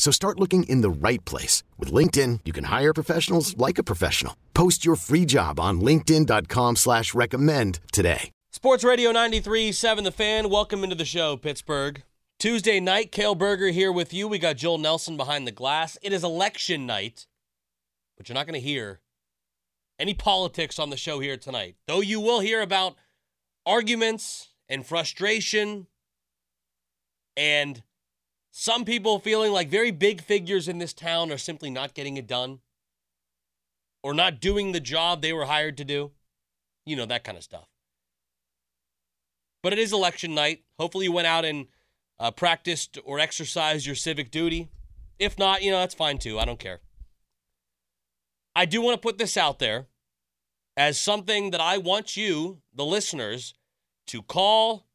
So start looking in the right place. With LinkedIn, you can hire professionals like a professional. Post your free job on linkedin.com slash recommend today. Sports Radio 93.7 The Fan. Welcome into the show, Pittsburgh. Tuesday night, Cale Berger here with you. We got Joel Nelson behind the glass. It is election night, but you're not going to hear any politics on the show here tonight. Though you will hear about arguments and frustration and some people feeling like very big figures in this town are simply not getting it done or not doing the job they were hired to do. You know, that kind of stuff. But it is election night. Hopefully, you went out and uh, practiced or exercised your civic duty. If not, you know, that's fine too. I don't care. I do want to put this out there as something that I want you, the listeners, to call,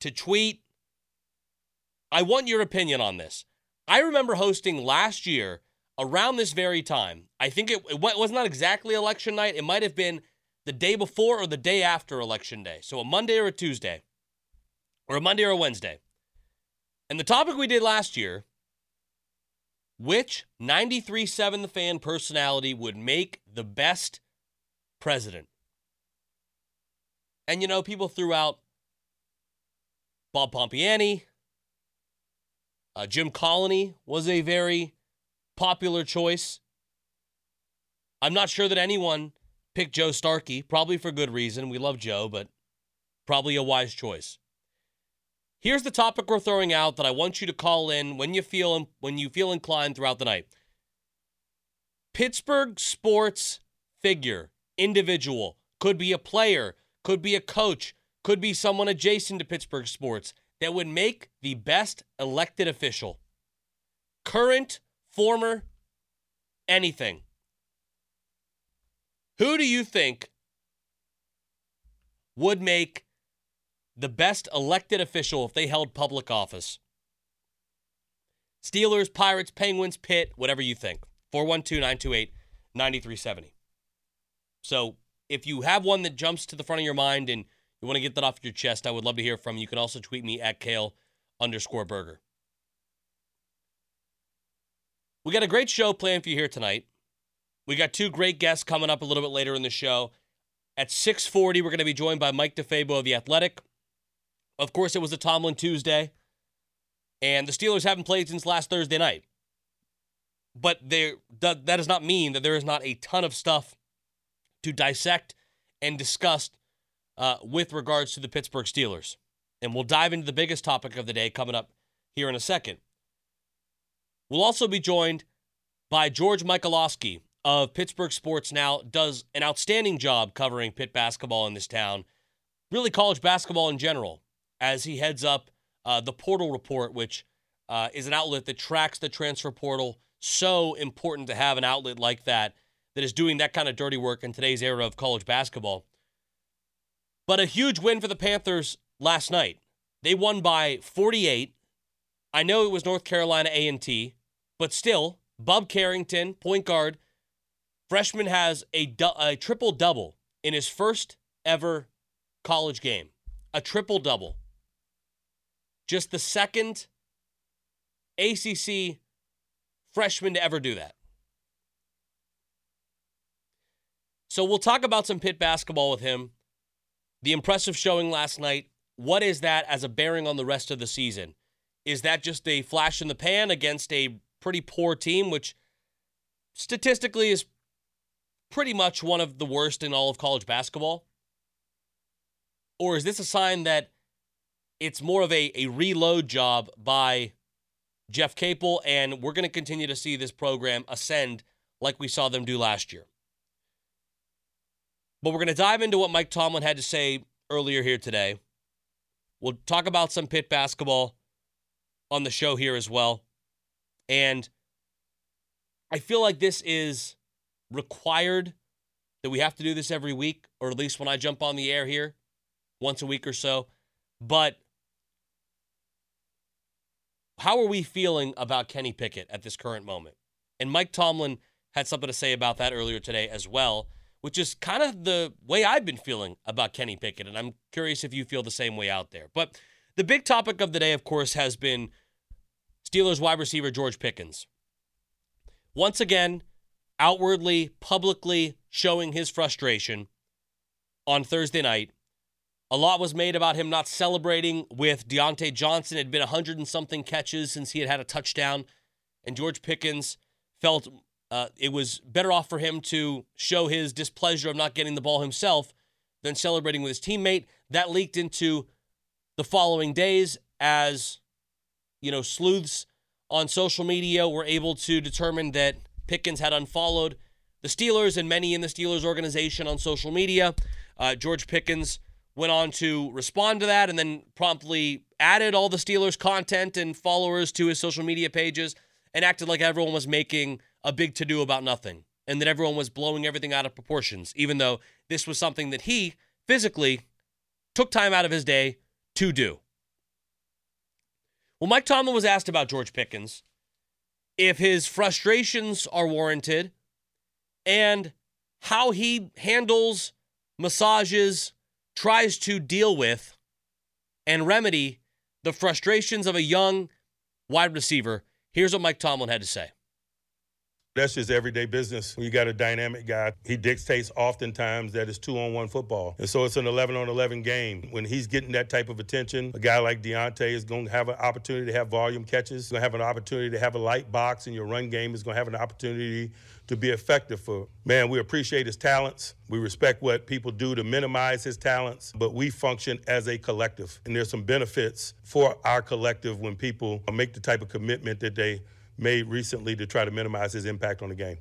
to tweet. I want your opinion on this. I remember hosting last year around this very time. I think it, it was not exactly election night. It might have been the day before or the day after election day. So a Monday or a Tuesday, or a Monday or a Wednesday. And the topic we did last year which 93.7 The Fan personality would make the best president? And you know, people threw out Bob Pompeani. Uh, Jim Colony was a very popular choice. I'm not sure that anyone picked Joe Starkey, probably for good reason. We love Joe, but probably a wise choice. Here's the topic we're throwing out that I want you to call in when you feel when you feel inclined throughout the night. Pittsburgh sports figure, individual, could be a player, could be a coach, could be someone adjacent to Pittsburgh sports that would make the best elected official. Current, former, anything. Who do you think would make the best elected official if they held public office? Steelers, Pirates, Penguins, Pitt, whatever you think. 412 928 9370. So if you have one that jumps to the front of your mind and you want to get that off your chest, I would love to hear from you. You can also tweet me at Cale underscore Berger. We got a great show planned for you here tonight. We got two great guests coming up a little bit later in the show. At 6:40, we're going to be joined by Mike DeFabo of the Athletic. Of course, it was a Tomlin Tuesday, and the Steelers haven't played since last Thursday night. But there, that does not mean that there is not a ton of stuff to dissect and discuss uh, with regards to the Pittsburgh Steelers. And we'll dive into the biggest topic of the day coming up here in a second. We'll also be joined by George Michalowski of Pittsburgh Sports Now, does an outstanding job covering Pitt basketball in this town, really college basketball in general, as he heads up uh, the Portal Report, which uh, is an outlet that tracks the transfer portal. So important to have an outlet like that that is doing that kind of dirty work in today's era of college basketball. But a huge win for the Panthers last night. They won by 48. I know it was North Carolina A&T, but still, Bub Carrington, point guard, freshman has a, du- a triple double in his first ever college game. A triple double. Just the second ACC freshman to ever do that. So we'll talk about some Pitt basketball with him the impressive showing last night, what is that as a bearing on the rest of the season? Is that just a flash in the pan against a pretty poor team, which statistically is pretty much one of the worst in all of college basketball? Or is this a sign that it's more of a, a reload job by Jeff Capel, and we're going to continue to see this program ascend like we saw them do last year? But we're going to dive into what Mike Tomlin had to say earlier here today. We'll talk about some Pitt basketball on the show here as well. And I feel like this is required that we have to do this every week, or at least when I jump on the air here once a week or so. But how are we feeling about Kenny Pickett at this current moment? And Mike Tomlin had something to say about that earlier today as well, which is kind of the way I've been feeling about Kenny Pickett. And I'm curious if you feel the same way out there. But the big topic of the day, of course, has been Steelers wide receiver George Pickens. Once again, outwardly, publicly showing his frustration on Thursday night a lot was made about him not celebrating with Diontae Johnson. It had been a hundred and something catches since he had had a touchdown, and George Pickens felt uh, it was better off for him to show his displeasure of not getting the ball himself than celebrating with his teammate. That leaked into the following days as you know sleuths on social media were able to determine that Pickens had unfollowed the Steelers and many in the Steelers organization on social media. Uh, George Pickens went on to respond to that and then promptly added all the Steelers content and followers to his social media pages and acted like everyone was making a big to do about nothing and that everyone was blowing everything out of proportions, even though this was something that he physically took time out of his day to do. Well, Mike Tomlin was asked about George Pickens, if his frustrations are warranted, and how he handles massages tries to deal with and remedy the frustrations of a young wide receiver. Here's what Mike Tomlin had to say. That's just everyday business. You got a dynamic guy, he dictates oftentimes that it's two on one football. And so it's an 11 on 11 game. When he's getting that type of attention, a guy like Diontae is going to have an opportunity to have volume catches, going to have an opportunity to have a light box, and your run game is going to have an opportunity to be effective for. Man, we appreciate his talents. We respect what people do to minimize his talents, but we function as a collective. And there's some benefits for our collective when people make the type of commitment that they made recently to try to minimize his impact on the game.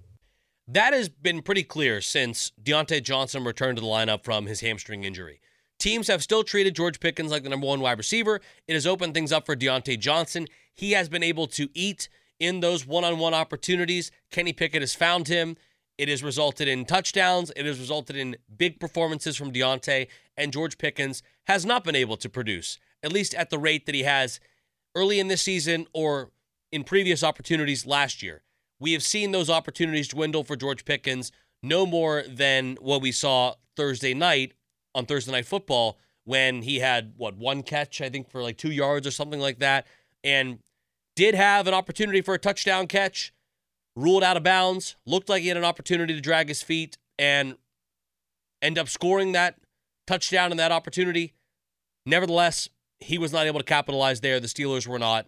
That has been pretty clear since Diontae Johnson returned to the lineup from his hamstring injury. Teams have still treated George Pickens like the number one wide receiver. It has opened things up for Diontae Johnson. He has been able to eat in those one on one opportunities. Kenny Pickett has found him. It has resulted in touchdowns. It has resulted in big performances from Diontae. And George Pickens has not been able to produce, at least at the rate that he has early in this season or in previous opportunities last year. We have seen those opportunities dwindle for George Pickens no more than what we saw Thursday night on Thursday Night Football when he had, what, one catch, I think, for like two yards or something like that, and did have an opportunity for a touchdown catch, ruled out of bounds, looked like he had an opportunity to drag his feet, and end up scoring that touchdown in that opportunity. Nevertheless, he was not able to capitalize there. The Steelers were not.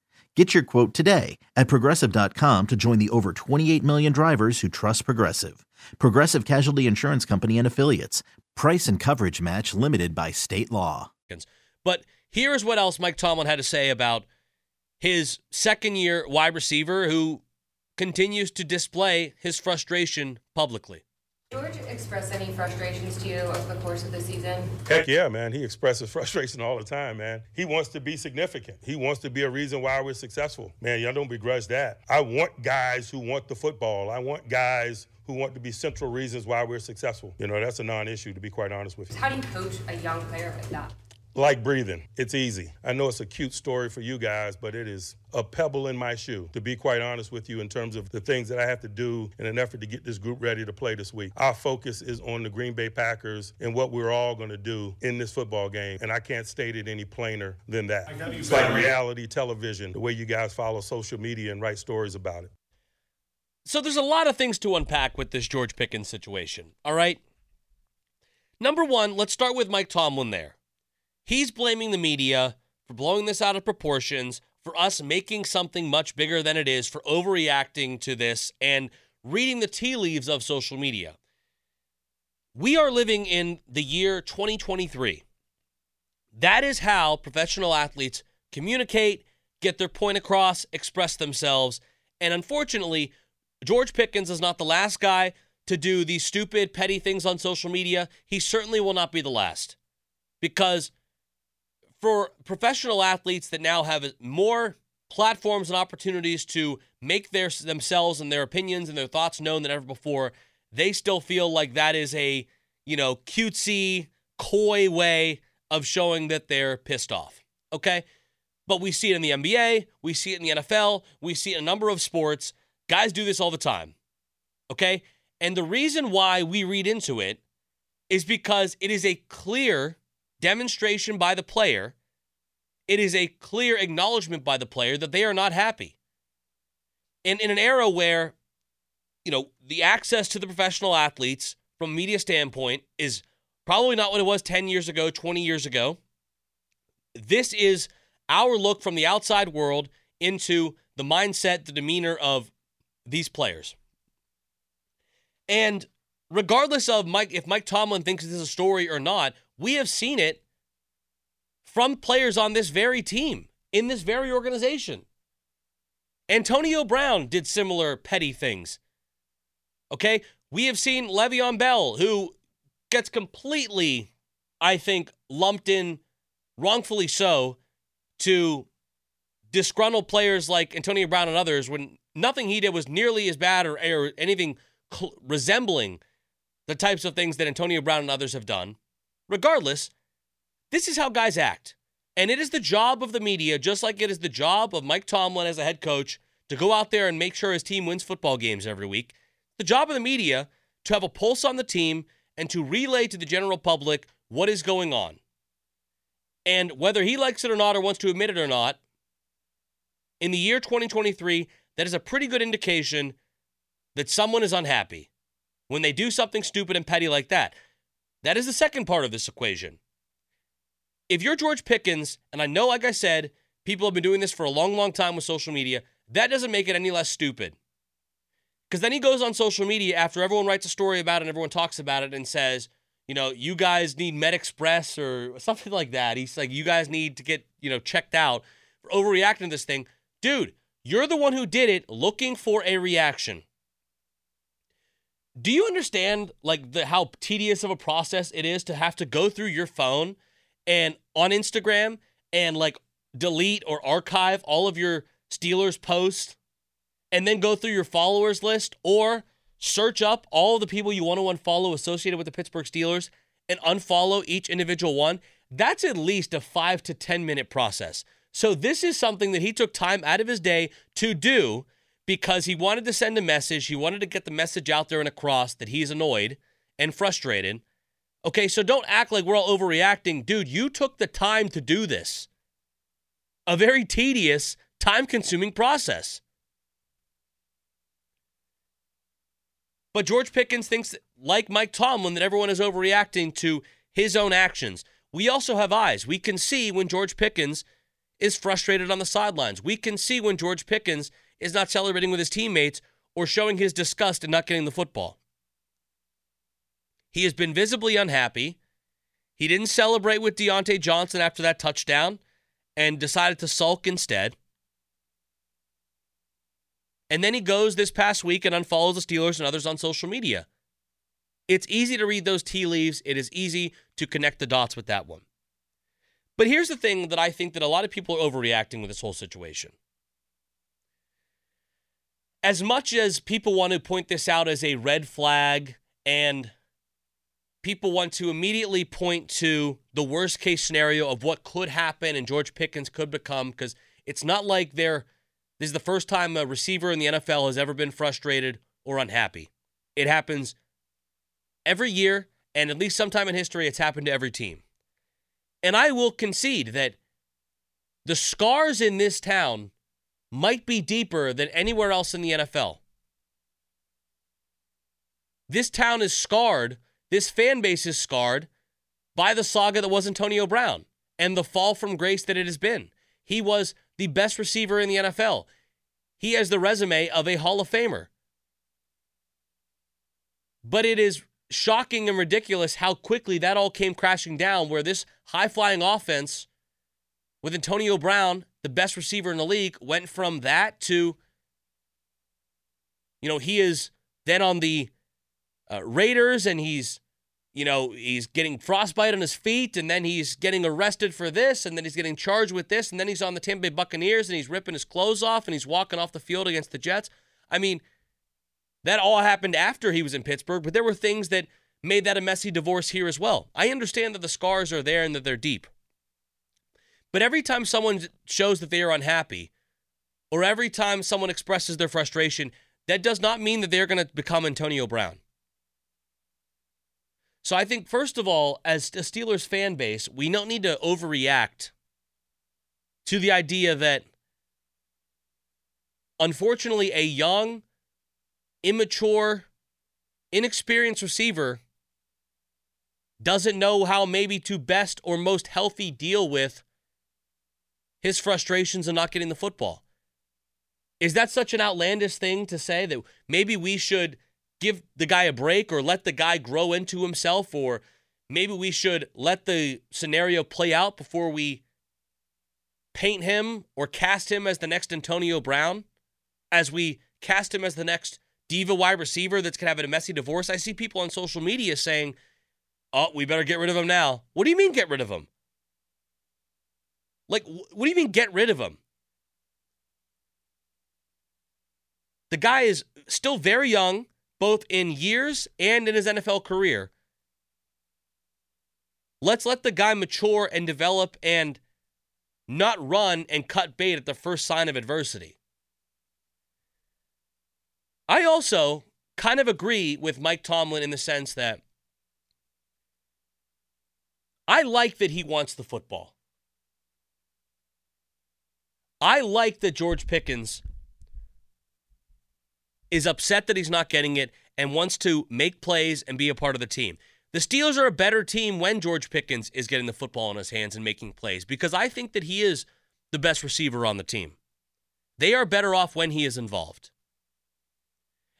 Get your quote today at progressive.com to join the over 28 million drivers who trust Progressive. Progressive Casualty Insurance Company and Affiliates. Price and coverage match limited by state law. But here's what else Mike Tomlin had to say about his second year wide receiver who continues to display his frustration publicly. George express any frustrations to you over the course of the season? Heck yeah, man. He expresses frustration all the time, man. He wants to be significant. He wants to be a reason why we're successful. Man, y'all don't begrudge that. I want guys who want the football. I want guys who want to be central reasons why we're successful. You know, that's a non issue, to be quite honest with you. How do you coach a young player like that? Like breathing. It's easy. I know it's a cute story for you guys, but it is a pebble in my shoe, to be quite honest with you, in terms of the things that I have to do in an effort to get this group ready to play this week. Our focus is on the Green Bay Packers and what we're all going to do in this football game. And I can't state it any plainer than that. It's like reality television, the way you guys follow social media and write stories about it. So there's a lot of things to unpack with this George Pickens situation, all right? Number one, let's start with Mike Tomlin there. He's blaming the media for blowing this out of proportions, for us making something much bigger than it is, for overreacting to this and reading the tea leaves of social media. We are living in the year 2023. That is how professional athletes communicate, get their point across, express themselves. And unfortunately, George Pickens is not the last guy to do these stupid, petty things on social media. He certainly will not be the last. Because for professional athletes that now have more platforms and opportunities to make their themselves and their opinions and their thoughts known than ever before, they still feel like that is a, you know, cutesy, coy way of showing that they're pissed off. Okay? But we see it in the NBA, we see it in the NFL, we see it in a number of sports. Guys do this all the time. Okay? And the reason why we read into it is because it is a clear demonstration by the player, it is a clear acknowledgement by the player that they are not happy. And in an era where, you know, the access to the professional athletes from media standpoint is probably not what it was 10 years ago, 20 years ago, this is our look from the outside world into the mindset, the demeanor of these players. And regardless of Mike, if Mike Tomlin thinks this is a story or not, we have seen it from players on this very team, in this very organization. Antonio Brown did similar petty things. Okay? We have seen Le'Veon Bell, who gets completely, I think, lumped in, wrongfully so, to disgruntled players like Antonio Brown and others when nothing he did was nearly as bad or, or anything cl- resembling the types of things that Antonio Brown and others have done. Regardless, this is how guys act. And it is the job of the media, just like it is the job of Mike Tomlin as a head coach, to go out there and make sure his team wins football games every week. The job of the media to have a pulse on the team and to relay to the general public what is going on. And whether he likes it or not or wants to admit it or not, in the year 2023, that is a pretty good indication that someone is unhappy when they do something stupid and petty like that. That is the second part of this equation. If you're George Pickens, and I know, like I said, people have been doing this for a long, long time with social media, that doesn't make it any less stupid. Because then he goes on social media after everyone writes a story about it and everyone talks about it and says, you know, you guys need MedExpress or something like that. He's like, you guys need to get, you know, checked out for overreacting to this thing. Dude, you're the one who did it looking for a reaction. Do you understand like the how tedious of a process it is to have to go through your phone and on Instagram and like delete or archive all of your Steelers posts and then go through your followers list or search up all the people you want to unfollow associated with the Pittsburgh Steelers and unfollow each individual one? That's at least a 5 to 10 minute process. So this is something that he took time out of his day to do because he wanted to send a message. He wanted to get the message out there and across that he's annoyed and frustrated. Okay, so don't act like we're all overreacting. Dude, you took the time to do this. A very tedious, time consuming process. But George Pickens thinks, like Mike Tomlin, that everyone is overreacting to his own actions. We also have eyes. We can see when George Pickens is frustrated on the sidelines. We can see when George Pickens is not celebrating with his teammates or showing his disgust in not getting the football. He has been visibly unhappy. He didn't celebrate with Diontae Johnson after that touchdown and decided to sulk instead. And then he goes this past week and unfollows the Steelers and others on social media. It's easy to read those tea leaves. It is easy to connect the dots with that one. But here's the thing that I think that a lot of people are overreacting with this whole situation. As much as people want to point this out as a red flag and people want to immediately point to the worst case scenario of what could happen and George Pickens could become because it's not like they're this is the first time a receiver in the NFL has ever been frustrated or unhappy. It happens every year, and at least sometime in history, it's happened to every team. And I will concede that the scars in this town might be deeper than anywhere else in the NFL. This town is scarred, this fan base is scarred by the saga that was Antonio Brown and the fall from grace that it has been. He was the best receiver in the NFL. He has the resume of a Hall of Famer. But it is shocking and ridiculous how quickly that all came crashing down, where this high flying offense with Antonio Brown, the best receiver in the league, went from that to, you know, he is then on the uh, Raiders and he's you know, he's getting frostbite on his feet, and then he's getting arrested for this, and then he's getting charged with this, and then he's on the Tampa Bay Buccaneers, and he's ripping his clothes off, and he's walking off the field against the Jets. I mean, that all happened after he was in Pittsburgh, but there were things that made that a messy divorce here as well. I understand that the scars are there and that they're deep. But every time someone shows that they are unhappy, or every time someone expresses their frustration, that does not mean that they're going to become Antonio Brown. So I think, first of all, as a Steelers fan base, we don't need to overreact to the idea that, unfortunately, a young, immature, inexperienced receiver doesn't know how maybe to best or most healthy deal with his frustrations of not getting the football. Is that such an outlandish thing to say that maybe we should – give the guy a break or let the guy grow into himself or maybe we should let the scenario play out before we paint him or cast him as the next Antonio Brown as we cast him as the next diva wide receiver that's going to have a messy divorce. I see people on social media saying, "Oh, we better get rid of him now." What do you mean get rid of him? Like what do you mean get rid of him? The guy is still very young both in years and in his NFL career. Let's let the guy mature and develop and not run and cut bait at the first sign of adversity. I also kind of agree with Mike Tomlin in the sense that I like that he wants the football. I like that George Pickens is upset that he's not getting it and wants to make plays and be a part of the team. The Steelers are a better team when George Pickens is getting the football in his hands and making plays because I think that he is the best receiver on the team. They are better off when he is involved.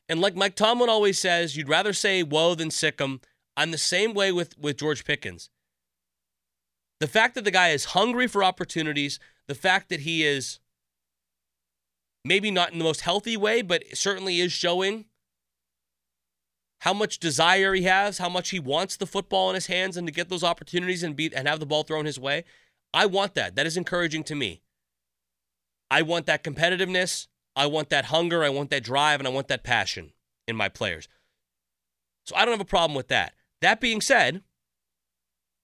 And like Mike Tomlin always says, you'd rather say whoa than sick 'em. I'm the same way with, with George Pickens. The fact that the guy is hungry for opportunities, the fact that he is maybe not in the most healthy way, but certainly is showing how much desire he has, how much he wants the football in his hands and to get those opportunities and be and have the ball thrown his way. I want that. That is encouraging to me. I want that competitiveness. I want that hunger. I want that drive, and I want that passion in my players. So I don't have a problem with that. That being said,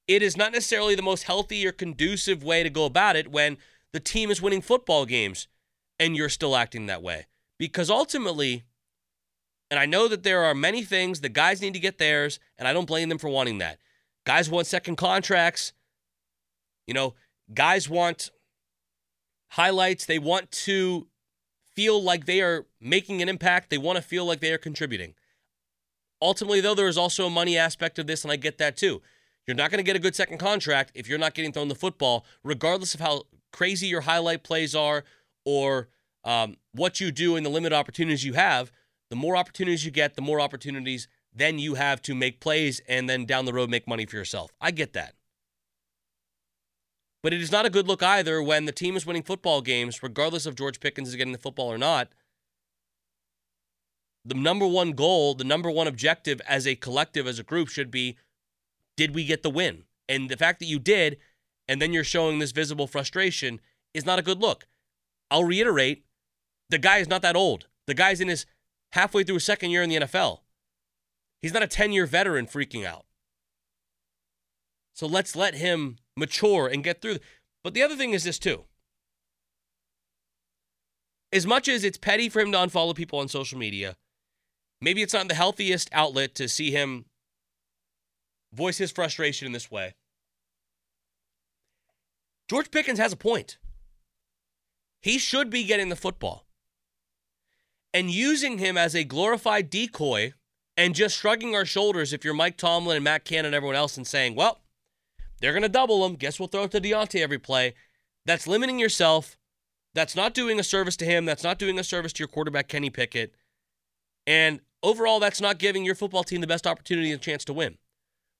it is not necessarily the most healthy or conducive way to go about it when the team is winning football games and you're still acting that way. Because ultimately, and I know that there are many things the guys need to get theirs, and I don't blame them for wanting that. Guys want second contracts. You know, guys want highlights. They want to feel like they are making an impact. They want to feel like they are contributing. Ultimately, though, there is also a money aspect of this, and I get that too. You're not going to get a good second contract if you're not getting thrown the football, regardless of how crazy your highlight plays are or um, what you do and the limited opportunities you have. The more opportunities you get, the more opportunities then you have to make plays and then down the road make money for yourself. I get that. But it is not a good look either when the team is winning football games, regardless of George Pickens is getting the football or not. The number one goal, the number one objective as a collective, as a group, should be did we get the win? And the fact that you did, and then you're showing this visible frustration, is not a good look. I'll reiterate the guy is not that old. The guy's in his halfway through his second year in the NFL. He's not a 10 year veteran freaking out. So let's let him mature and get through. But the other thing is this, too. As much as it's petty for him to unfollow people on social media, maybe it's not the healthiest outlet to see him voice his frustration in this way. George Pickens has a point. He should be getting the football. And using him as a glorified decoy and just shrugging our shoulders if you're Mike Tomlin and Matt Canada and everyone else and saying, well, they're going to double him. Guess we'll throw it to Diontae every play. That's limiting yourself. That's not doing a service to him. That's not doing a service to your quarterback, Kenny Pickett. And overall, that's not giving your football team the best opportunity and chance to win.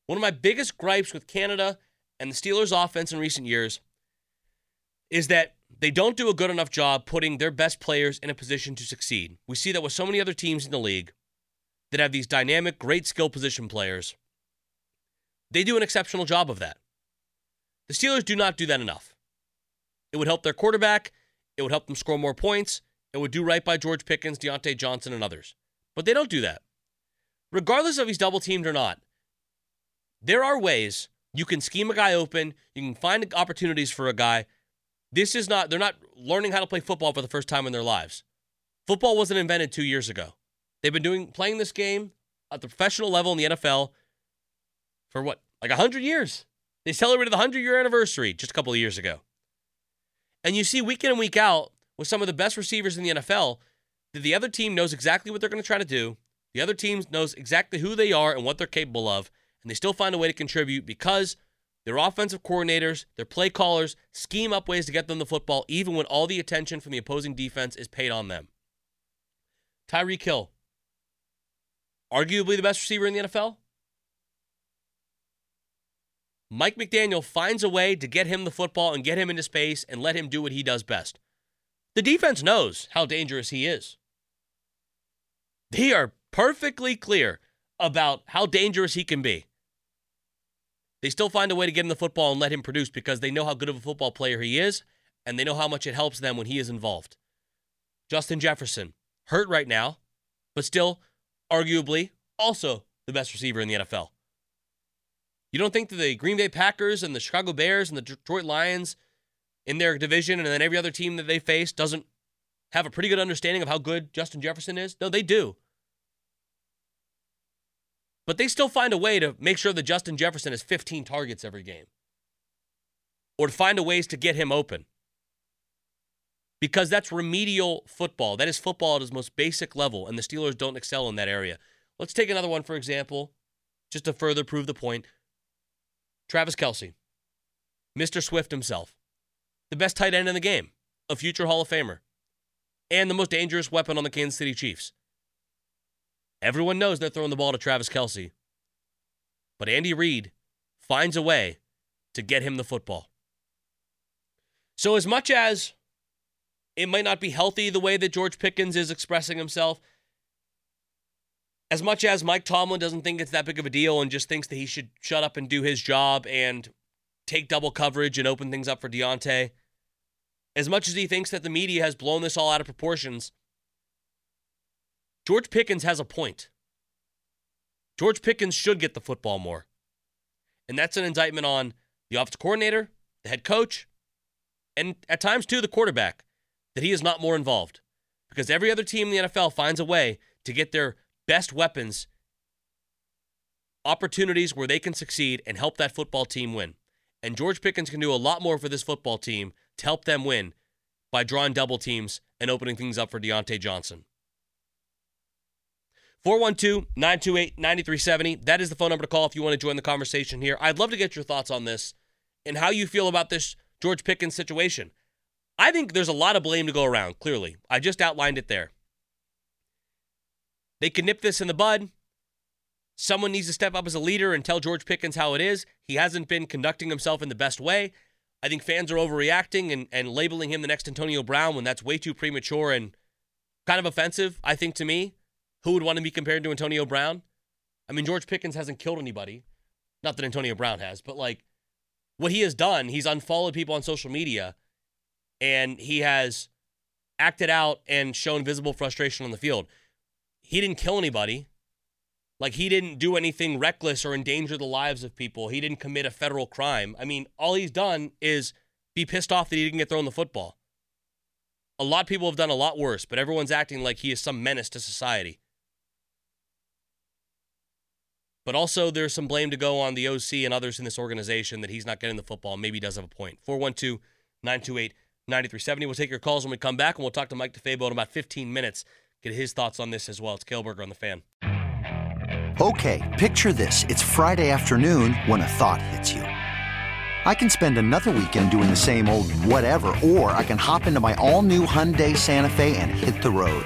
One of my biggest gripes with Canada and the Steelers' offense in recent years is that they don't do a good enough job putting their best players in a position to succeed. We see that with so many other teams in the league that have these dynamic, great skill position players. They do an exceptional job of that. The Steelers do not do that enough. It would help their quarterback, it would help them score more points, it would do right by George Pickens, Diontae Johnson, and others. But they don't do that. Regardless of he's double teamed or not, there are ways you can scheme a guy open, you can find opportunities for a guy. This is not, they're not learning how to play football for the first time in their lives. Football wasn't invented two years ago. They've been doing playing this game at the professional level in the NFL for what, like 100 years. They celebrated the 100 year anniversary just a couple of years ago. And you see week in and week out with some of the best receivers in the NFL that the other team knows exactly what they're going to try to do. The other team knows exactly who they are and what they're capable of, and they still find a way to contribute because their offensive coordinators, their play callers scheme up ways to get them the football, even when all the attention from the opposing defense is paid on them. Tyreek Hill, arguably the best receiver in the NFL. Mike McDaniel finds a way to get him the football and get him into space and let him do what he does best. The defense knows how dangerous he is. They are perfectly clear about how dangerous he can be. They still find a way to get him the football and let him produce because they know how good of a football player he is and they know how much it helps them when he is involved. Justin Jefferson, hurt right now, but still arguably also the best receiver in the NFL. You don't think that the Green Bay Packers and the Chicago Bears and the Detroit Lions in their division and then every other team that they face doesn't have a pretty good understanding of how good Justin Jefferson is? No, they do. But they still find a way to make sure that Justin Jefferson has 15 targets every game or to find a ways to get him open. Because that's remedial football. That is football at its most basic level, and the Steelers don't excel in that area. Let's take another one, for example, just to further prove the point. Travis Kelce, Mr. Swift himself, the best tight end in the game, a future Hall of Famer, and the most dangerous weapon on the Kansas City Chiefs. Everyone knows they're throwing the ball to Travis Kelce. But Andy Reid finds a way to get him the football. So, as much as it might not be healthy the way that George Pickens is expressing himself, as much as Mike Tomlin doesn't think it's that big of a deal and just thinks that he should shut up and do his job and take double coverage and open things up for Diontae, as much as he thinks that the media has blown this all out of proportions, George Pickens has a point. George Pickens should get the football more. And that's an indictment on the offensive coordinator, the head coach, and at times too the quarterback that he is not more involved. Because every other team in the NFL finds a way to get their best weapons opportunities where they can succeed and help that football team win. And George Pickens can do a lot more for this football team to help them win by drawing double teams and opening things up for Diontae Johnson. 412 928 9370. That is the phone number to call if you want to join the conversation here. I'd love to get your thoughts on this and how you feel about this George Pickens situation. I think there's a lot of blame to go around, clearly. I just outlined it there. They can nip this in the bud. Someone needs to step up as a leader and tell George Pickens how it is. He hasn't been conducting himself in the best way. I think fans are overreacting and, and labeling him the next Antonio Brown when that's way too premature and kind of offensive, I think, to me. Who would want to be compared to Antonio Brown? I mean, George Pickens hasn't killed anybody. Not that Antonio Brown has, but like what he has done, he's unfollowed people on social media and he has acted out and shown visible frustration on the field. He didn't kill anybody. Like he didn't do anything reckless or endanger the lives of people. He didn't commit a federal crime. I mean, all he's done is be pissed off that he didn't get thrown the football. A lot of people have done a lot worse, but everyone's acting like he is some menace to society. But also, there's some blame to go on the OC and others in this organization that he's not getting the football. Maybe he does have a point. 412 928 9370. We'll take your calls when we come back, and we'll talk to Mike DeFabo in about 15 minutes. Get his thoughts on this as well. It's Cale Berger on the fan. Okay, picture this. It's Friday afternoon when a thought hits you. I can spend another weekend doing the same old whatever, or I can hop into my all new Hyundai Santa Fe and hit the road.